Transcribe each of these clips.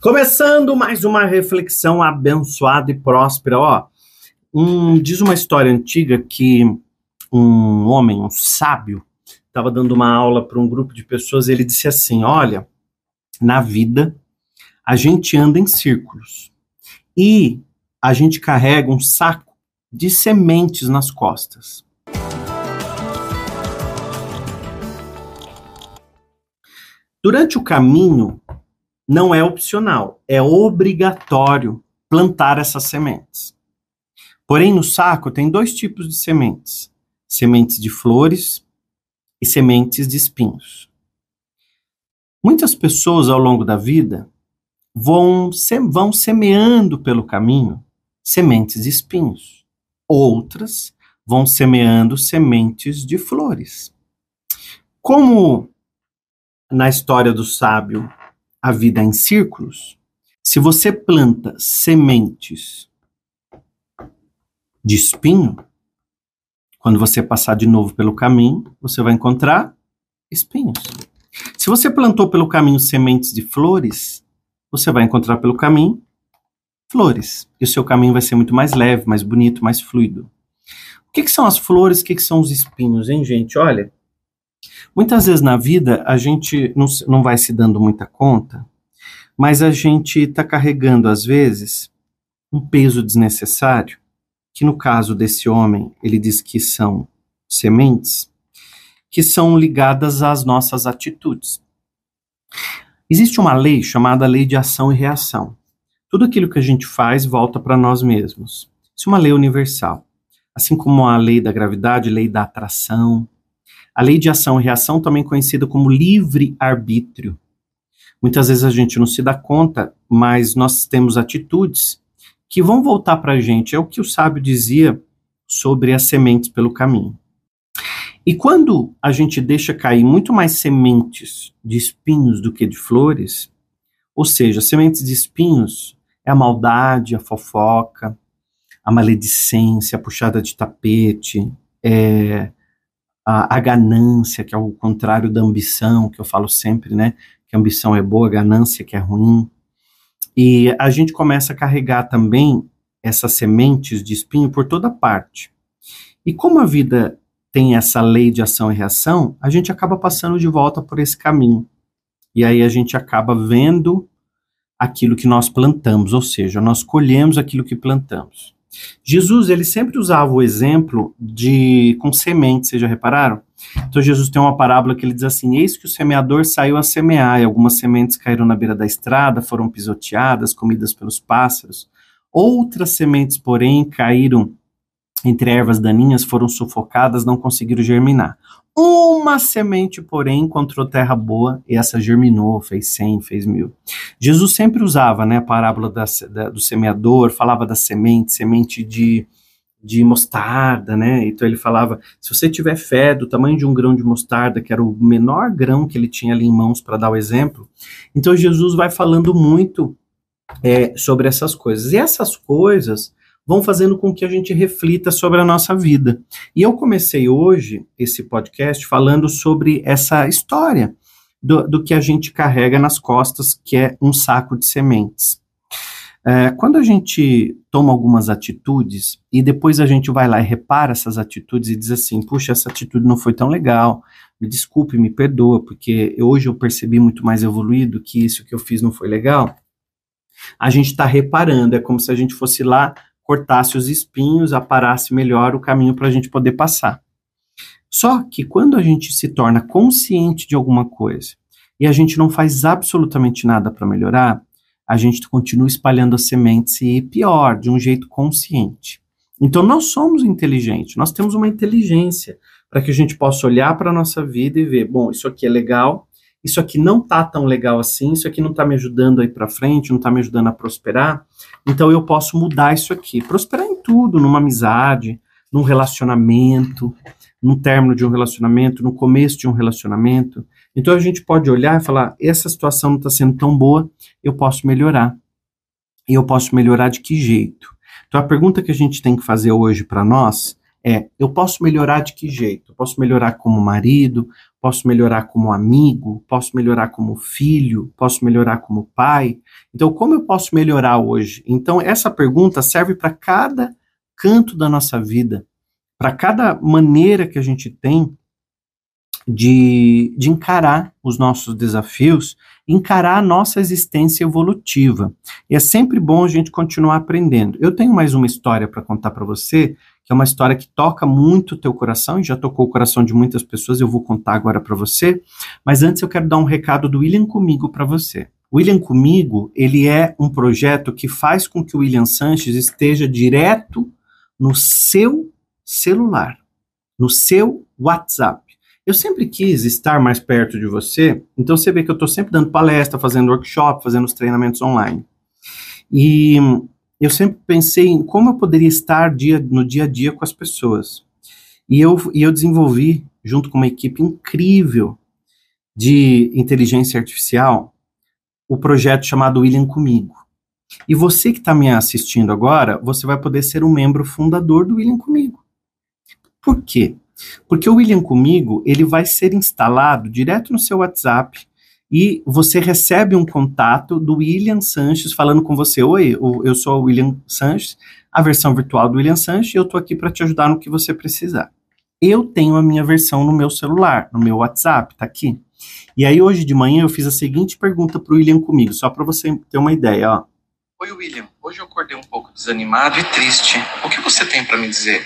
Começando mais uma reflexão abençoada e próspera. Ó, um, diz uma história antiga que um homem, um sábio, estava dando uma aula para um grupo de pessoas. E ele disse assim: Olha, na vida a gente anda em círculos e a gente carrega um saco de sementes nas costas. Durante o caminho, não é opcional, é obrigatório plantar essas sementes. Porém, no saco tem dois tipos de sementes: sementes de flores e sementes de espinhos. Muitas pessoas ao longo da vida vão, vão semeando pelo caminho sementes de espinhos. Outras vão semeando sementes de flores. Como na história do sábio a vida em círculos, se você planta sementes de espinho, quando você passar de novo pelo caminho, você vai encontrar espinhos. Se você plantou pelo caminho sementes de flores, você vai encontrar pelo caminho flores. E o seu caminho vai ser muito mais leve, mais bonito, mais fluido. O que, que são as flores? O que, que são os espinhos, hein, gente? Olha, Muitas vezes na vida a gente não, não vai se dando muita conta, mas a gente está carregando, às vezes, um peso desnecessário, que no caso desse homem, ele diz que são sementes, que são ligadas às nossas atitudes. Existe uma lei chamada lei de ação e reação. Tudo aquilo que a gente faz volta para nós mesmos. Isso é uma lei universal. Assim como a lei da gravidade, lei da atração, a lei de ação e reação, também conhecida como livre-arbítrio. Muitas vezes a gente não se dá conta, mas nós temos atitudes que vão voltar para a gente. É o que o sábio dizia sobre as sementes pelo caminho. E quando a gente deixa cair muito mais sementes de espinhos do que de flores, ou seja, sementes de espinhos é a maldade, a fofoca, a maledicência, a puxada de tapete, é a, a, ganância, que é o contrário da ambição, que eu falo sempre, né? Que ambição é boa, ganância que é ruim. E a gente começa a carregar também essas sementes de espinho por toda parte. E como a vida tem essa lei de ação e reação, a gente acaba passando de volta por esse caminho. E aí a gente acaba vendo aquilo que nós plantamos, ou seja, nós colhemos aquilo que plantamos. Jesus, ele sempre usava o exemplo de com sementes, vocês já repararam? Então Jesus tem uma parábola que ele diz assim: Eis que o semeador saiu a semear, e algumas sementes caíram na beira da estrada, foram pisoteadas, comidas pelos pássaros. Outras sementes, porém, caíram entre ervas daninhas, foram sufocadas, não conseguiram germinar. Uma semente, porém, encontrou terra boa e essa germinou, fez cem, fez mil. Jesus sempre usava né, a parábola da, da, do semeador, falava da semente, semente de, de mostarda, né? Então ele falava: se você tiver fé do tamanho de um grão de mostarda, que era o menor grão que ele tinha ali em mãos para dar o exemplo, então Jesus vai falando muito é, sobre essas coisas. E essas coisas vão fazendo com que a gente reflita sobre a nossa vida. E eu comecei hoje esse podcast falando sobre essa história do, do que a gente carrega nas costas, que é um saco de sementes. É, quando a gente toma algumas atitudes e depois a gente vai lá e repara essas atitudes e diz assim: puxa, essa atitude não foi tão legal, me desculpe, me perdoa, porque hoje eu percebi muito mais evoluído que isso que eu fiz não foi legal. A gente está reparando, é como se a gente fosse lá cortasse os espinhos, aparasse melhor o caminho para a gente poder passar. Só que quando a gente se torna consciente de alguma coisa e a gente não faz absolutamente nada para melhorar, a gente continua espalhando as sementes e pior, de um jeito consciente. Então nós somos inteligentes, nós temos uma inteligência para que a gente possa olhar para a nossa vida e ver, bom, isso aqui é legal, isso aqui não tá tão legal assim, isso aqui não tá me ajudando a ir para frente, não tá me ajudando a prosperar, então eu posso mudar isso aqui. Prosperar em tudo, numa amizade, num relacionamento, num término de um relacionamento, no começo de um relacionamento. Então a gente pode olhar e falar: essa situação não está sendo tão boa, eu posso melhorar. E eu posso melhorar de que jeito? Então a pergunta que a gente tem que fazer hoje para nós é: eu posso melhorar de que jeito? Eu posso melhorar como marido, posso melhorar como amigo, posso melhorar como filho, posso melhorar como pai. Então, como eu posso melhorar hoje? Então, essa pergunta serve para cada canto da nossa vida, para cada maneira que a gente tem de, de encarar os nossos desafios, encarar a nossa existência evolutiva. E é sempre bom a gente continuar aprendendo. Eu tenho mais uma história para contar para você, que é uma história que toca muito o teu coração, e já tocou o coração de muitas pessoas, eu vou contar agora para você. Mas antes eu quero dar um recado do William Comigo para você. William Comigo, ele é um projeto que faz com que o William Sanches esteja direto no seu celular, no seu WhatsApp. Eu sempre quis estar mais perto de você, então você vê que eu estou sempre dando palestra, fazendo workshop, fazendo os treinamentos online. E eu sempre pensei em como eu poderia estar dia, no dia a dia com as pessoas. E eu, e eu desenvolvi, junto com uma equipe incrível de inteligência artificial, o projeto chamado William Comigo. E você que está me assistindo agora, você vai poder ser um membro fundador do William Comigo. Por quê? Porque o William Comigo, ele vai ser instalado direto no seu WhatsApp e você recebe um contato do William Sanches falando com você. Oi, eu sou o William Sanches, a versão virtual do William Sanches, e eu estou aqui para te ajudar no que você precisar. Eu tenho a minha versão no meu celular, no meu WhatsApp, tá aqui. E aí hoje de manhã eu fiz a seguinte pergunta para o William comigo, só para você ter uma ideia, ó. Oi, William. Hoje eu acordei um pouco desanimado e triste. O que você tem para me dizer?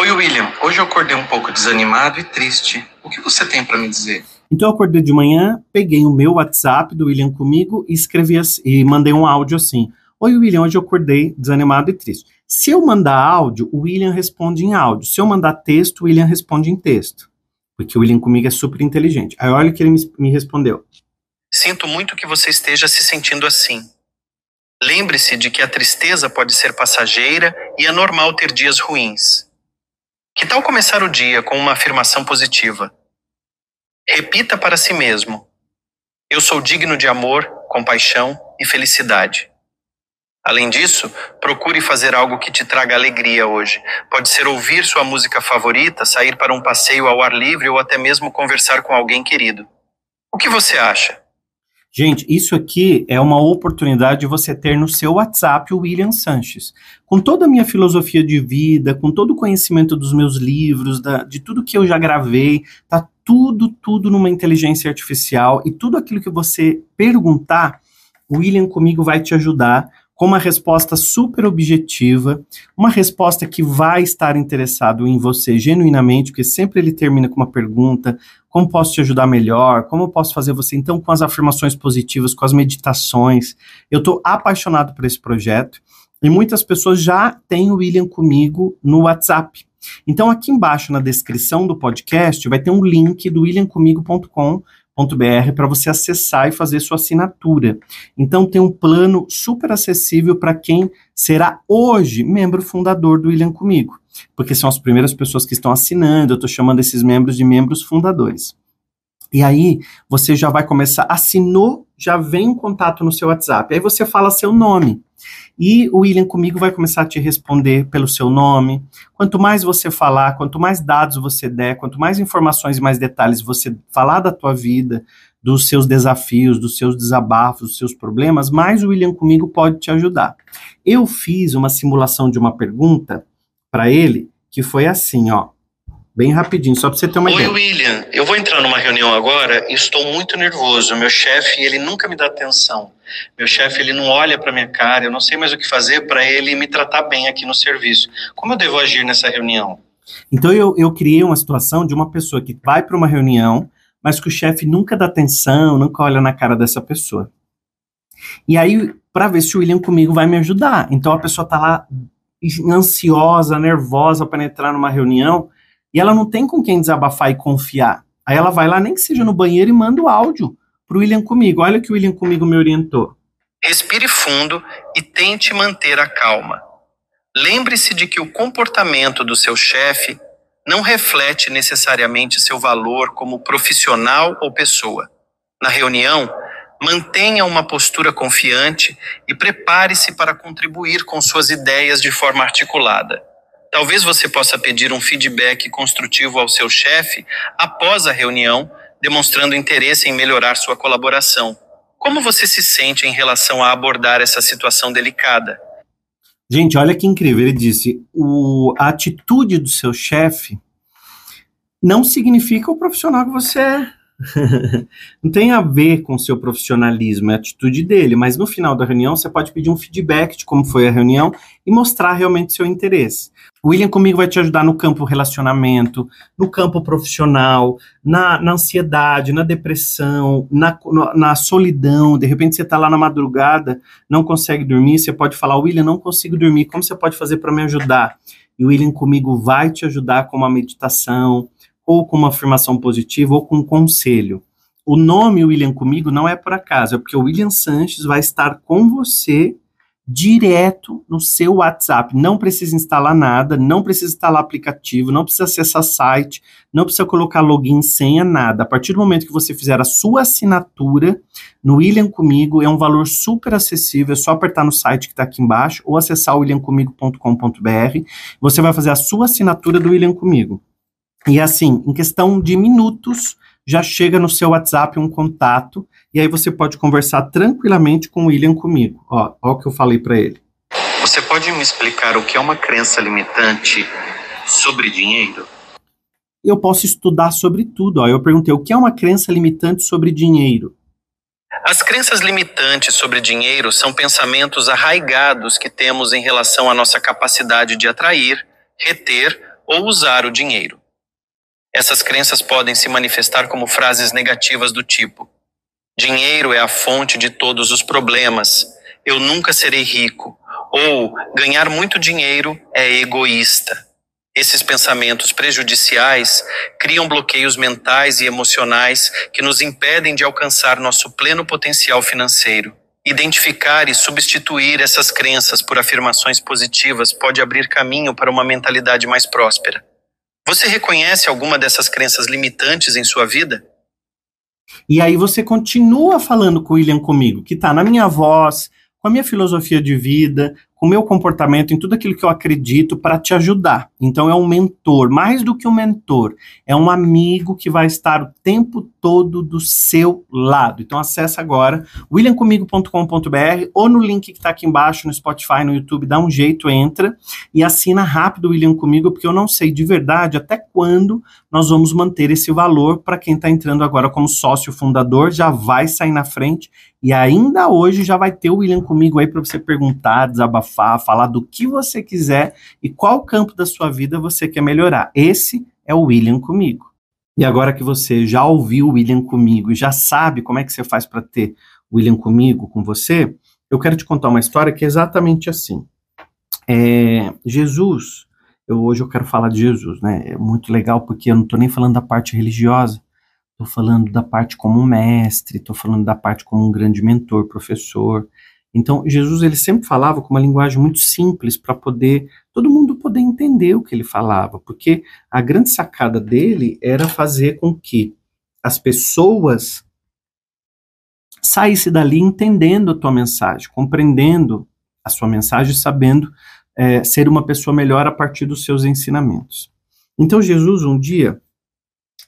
Oi, William. Hoje eu acordei um pouco desanimado e triste. O que você tem para me dizer? Então eu acordei de manhã, peguei o meu WhatsApp do William comigo e escrevi e mandei um áudio assim: Oi, William, hoje eu acordei desanimado e triste. Se eu mandar áudio, o William responde em áudio. Se eu mandar texto, o William responde em texto. Porque o William comigo é super inteligente. Aí olha o que ele me respondeu. Sinto muito que você esteja se sentindo assim. Lembre-se de que a tristeza pode ser passageira e é normal ter dias ruins. Que tal começar o dia com uma afirmação positiva? Repita para si mesmo: Eu sou digno de amor, compaixão e felicidade. Além disso, procure fazer algo que te traga alegria hoje. Pode ser ouvir sua música favorita, sair para um passeio ao ar livre ou até mesmo conversar com alguém querido. O que você acha? Gente, isso aqui é uma oportunidade de você ter no seu WhatsApp o William Sanches. Com toda a minha filosofia de vida, com todo o conhecimento dos meus livros, da, de tudo que eu já gravei, tá tudo, tudo numa inteligência artificial e tudo aquilo que você perguntar, o William comigo vai te ajudar com uma resposta super objetiva, uma resposta que vai estar interessado em você genuinamente, porque sempre ele termina com uma pergunta: como posso te ajudar melhor? Como posso fazer você? Então, com as afirmações positivas, com as meditações. Eu estou apaixonado por esse projeto e muitas pessoas já têm o William comigo no WhatsApp. Então, aqui embaixo na descrição do podcast vai ter um link do williamcomigo.com para você acessar e fazer sua assinatura. Então tem um plano super acessível para quem será hoje membro fundador do William Comigo, porque são as primeiras pessoas que estão assinando, eu estou chamando esses membros de membros fundadores. E aí você já vai começar, assinou, já vem um contato no seu WhatsApp. Aí você fala seu nome. E o William comigo vai começar a te responder pelo seu nome. Quanto mais você falar, quanto mais dados você der, quanto mais informações e mais detalhes você falar da tua vida, dos seus desafios, dos seus desabafos, dos seus problemas, mais o William comigo pode te ajudar. Eu fiz uma simulação de uma pergunta para ele que foi assim, ó. Bem rapidinho, só para você ter uma Oi, ideia. Oi, William. Eu vou entrar numa reunião agora e estou muito nervoso. Meu chefe, ele nunca me dá atenção. Meu chefe, ele não olha para minha cara. Eu não sei mais o que fazer para ele me tratar bem aqui no serviço. Como eu devo agir nessa reunião? Então, eu, eu criei uma situação de uma pessoa que vai para uma reunião, mas que o chefe nunca dá atenção, nunca olha na cara dessa pessoa. E aí, para ver se o William comigo vai me ajudar. Então, a pessoa tá lá ansiosa, nervosa para entrar numa reunião e ela não tem com quem desabafar e confiar. Aí ela vai lá, nem que seja no banheiro, e manda o áudio pro William comigo. Olha o que o William comigo me orientou. Respire fundo e tente manter a calma. Lembre-se de que o comportamento do seu chefe não reflete necessariamente seu valor como profissional ou pessoa. Na reunião, mantenha uma postura confiante e prepare-se para contribuir com suas ideias de forma articulada. Talvez você possa pedir um feedback construtivo ao seu chefe após a reunião, demonstrando interesse em melhorar sua colaboração. Como você se sente em relação a abordar essa situação delicada? Gente, olha que incrível. Ele disse: o, a atitude do seu chefe não significa o profissional que você é. não tem a ver com seu profissionalismo, é a atitude dele, mas no final da reunião você pode pedir um feedback de como foi a reunião e mostrar realmente seu interesse. O William comigo vai te ajudar no campo relacionamento, no campo profissional, na, na ansiedade, na depressão, na, na solidão. De repente você está lá na madrugada, não consegue dormir, você pode falar, William, não consigo dormir, como você pode fazer para me ajudar? E o William comigo vai te ajudar com uma meditação, ou com uma afirmação positiva, ou com um conselho. O nome William comigo não é por acaso, é porque o William Sanches vai estar com você direto no seu WhatsApp. Não precisa instalar nada, não precisa instalar aplicativo, não precisa acessar site, não precisa colocar login, senha, nada. A partir do momento que você fizer a sua assinatura no William Comigo, é um valor super acessível, é só apertar no site que está aqui embaixo ou acessar williamcomigo.com.br. Você vai fazer a sua assinatura do William Comigo. E assim, em questão de minutos, já chega no seu WhatsApp um contato, e aí você pode conversar tranquilamente com o William comigo. Ó, ó o que eu falei para ele. Você pode me explicar o que é uma crença limitante sobre dinheiro? Eu posso estudar sobre tudo. Ó. Eu perguntei o que é uma crença limitante sobre dinheiro. As crenças limitantes sobre dinheiro são pensamentos arraigados que temos em relação à nossa capacidade de atrair, reter ou usar o dinheiro. Essas crenças podem se manifestar como frases negativas do tipo: dinheiro é a fonte de todos os problemas, eu nunca serei rico, ou ganhar muito dinheiro é egoísta. Esses pensamentos prejudiciais criam bloqueios mentais e emocionais que nos impedem de alcançar nosso pleno potencial financeiro. Identificar e substituir essas crenças por afirmações positivas pode abrir caminho para uma mentalidade mais próspera. Você reconhece alguma dessas crenças limitantes em sua vida? E aí você continua falando com o William comigo, que está na minha voz, com a minha filosofia de vida, o meu comportamento, em tudo aquilo que eu acredito para te ajudar. Então é um mentor, mais do que um mentor, é um amigo que vai estar o tempo todo do seu lado. Então acessa agora williamcomigo.com.br ou no link que está aqui embaixo no Spotify, no YouTube, dá um jeito, entra e assina rápido William comigo, porque eu não sei de verdade até quando nós vamos manter esse valor para quem está entrando agora como sócio fundador, já vai sair na frente e ainda hoje já vai ter o William comigo aí para você perguntar, desabafar, falar do que você quiser e qual campo da sua vida você quer melhorar. Esse é o William comigo. E agora que você já ouviu o William comigo e já sabe como é que você faz para ter o William comigo com você, eu quero te contar uma história que é exatamente assim. É, Jesus, eu, hoje eu quero falar de Jesus, né? É muito legal porque eu não estou nem falando da parte religiosa, estou falando da parte como mestre, estou falando da parte como um grande mentor, professor. Então, Jesus ele sempre falava com uma linguagem muito simples para poder todo mundo poder entender o que ele falava, porque a grande sacada dele era fazer com que as pessoas saíssem dali entendendo a tua mensagem, compreendendo a sua mensagem, sabendo é, ser uma pessoa melhor a partir dos seus ensinamentos. Então, Jesus, um dia,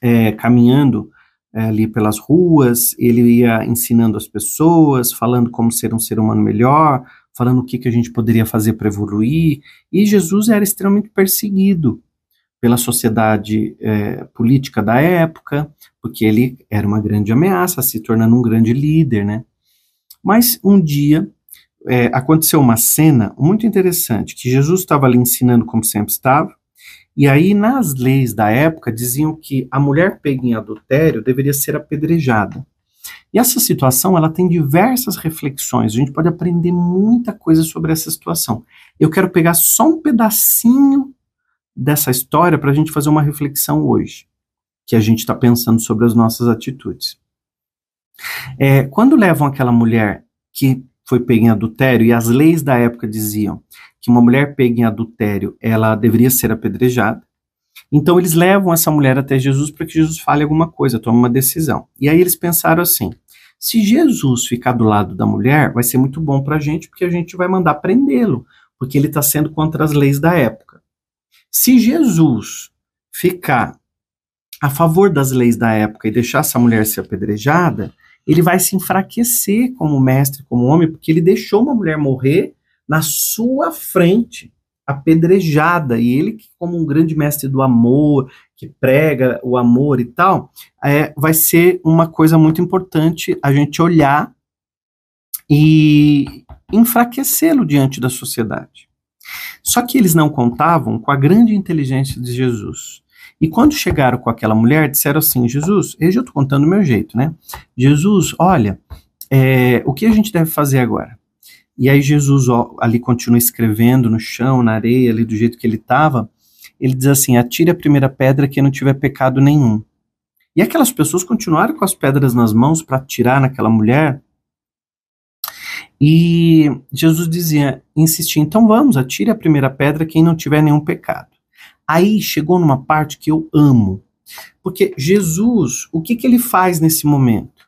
é, caminhando ali pelas ruas, ele ia ensinando as pessoas, falando como ser um ser humano melhor, falando o que, que a gente poderia fazer para evoluir, e Jesus era extremamente perseguido pela sociedade é, política da época, porque ele era uma grande ameaça, se tornando um grande líder, né? Mas um dia é, aconteceu uma cena muito interessante, que Jesus estava ali ensinando como sempre estava, e aí, nas leis da época, diziam que a mulher pega em adultério deveria ser apedrejada. E essa situação, ela tem diversas reflexões. A gente pode aprender muita coisa sobre essa situação. Eu quero pegar só um pedacinho dessa história para a gente fazer uma reflexão hoje, que a gente está pensando sobre as nossas atitudes. É, quando levam aquela mulher que foi pega em adultério, e as leis da época diziam que uma mulher pega em adultério, ela deveria ser apedrejada. Então eles levam essa mulher até Jesus para que Jesus fale alguma coisa, tome uma decisão. E aí eles pensaram assim: se Jesus ficar do lado da mulher, vai ser muito bom para a gente, porque a gente vai mandar prendê-lo, porque ele está sendo contra as leis da época. Se Jesus ficar a favor das leis da época e deixar essa mulher ser apedrejada, ele vai se enfraquecer como mestre, como homem, porque ele deixou uma mulher morrer na sua frente, apedrejada, e ele, como um grande mestre do amor, que prega o amor e tal, é, vai ser uma coisa muito importante a gente olhar e enfraquecê-lo diante da sociedade. Só que eles não contavam com a grande inteligência de Jesus. E quando chegaram com aquela mulher, disseram assim: Jesus, eu já estou contando do meu jeito, né? Jesus, olha, é, o que a gente deve fazer agora? E aí Jesus ó, ali continua escrevendo no chão, na areia, ali do jeito que ele estava. Ele diz assim: atire a primeira pedra que não tiver pecado nenhum. E aquelas pessoas continuaram com as pedras nas mãos para atirar naquela mulher. E Jesus dizia, insistia, então vamos, atire a primeira pedra quem não tiver nenhum pecado. Aí chegou numa parte que eu amo. Porque Jesus, o que, que ele faz nesse momento?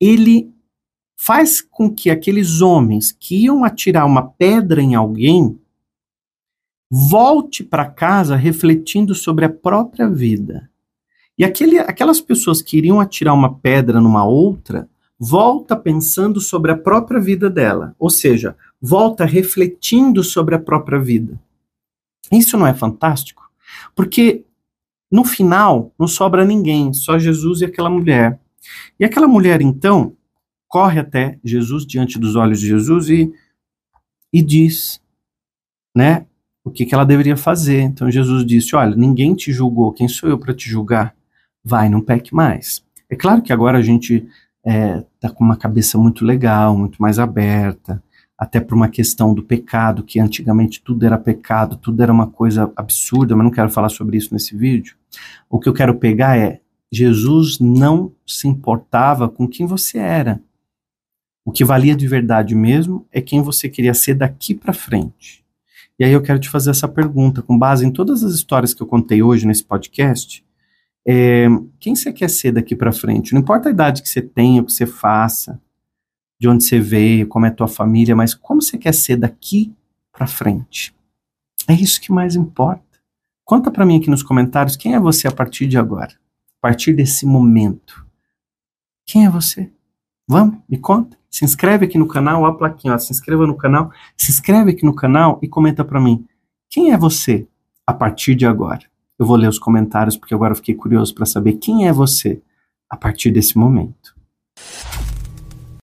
Ele faz com que aqueles homens que iam atirar uma pedra em alguém volte para casa refletindo sobre a própria vida. E aquele, aquelas pessoas que iriam atirar uma pedra numa outra, volta pensando sobre a própria vida dela, ou seja, volta refletindo sobre a própria vida. Isso não é fantástico? Porque no final não sobra ninguém, só Jesus e aquela mulher. E aquela mulher então corre até Jesus diante dos olhos de Jesus e, e diz, né, o que, que ela deveria fazer. Então Jesus disse: Olha, ninguém te julgou, quem sou eu para te julgar? Vai, não peque mais. É claro que agora a gente é, tá com uma cabeça muito legal, muito mais aberta, até por uma questão do pecado, que antigamente tudo era pecado, tudo era uma coisa absurda, mas não quero falar sobre isso nesse vídeo. O que eu quero pegar é, Jesus não se importava com quem você era. O que valia de verdade mesmo é quem você queria ser daqui para frente. E aí eu quero te fazer essa pergunta, com base em todas as histórias que eu contei hoje nesse podcast, é, quem você quer ser daqui para frente? Não importa a idade que você tenha, o que você faça, de onde você veio, como é a tua família, mas como você quer ser daqui para frente? É isso que mais importa. Conta para mim aqui nos comentários quem é você a partir de agora, a partir desse momento. Quem é você? Vamos, me conta. Se inscreve aqui no canal, a plaquinha, ó, se inscreva no canal, se inscreve aqui no canal e comenta para mim. Quem é você a partir de agora? Eu vou ler os comentários porque agora eu fiquei curioso para saber quem é você a partir desse momento.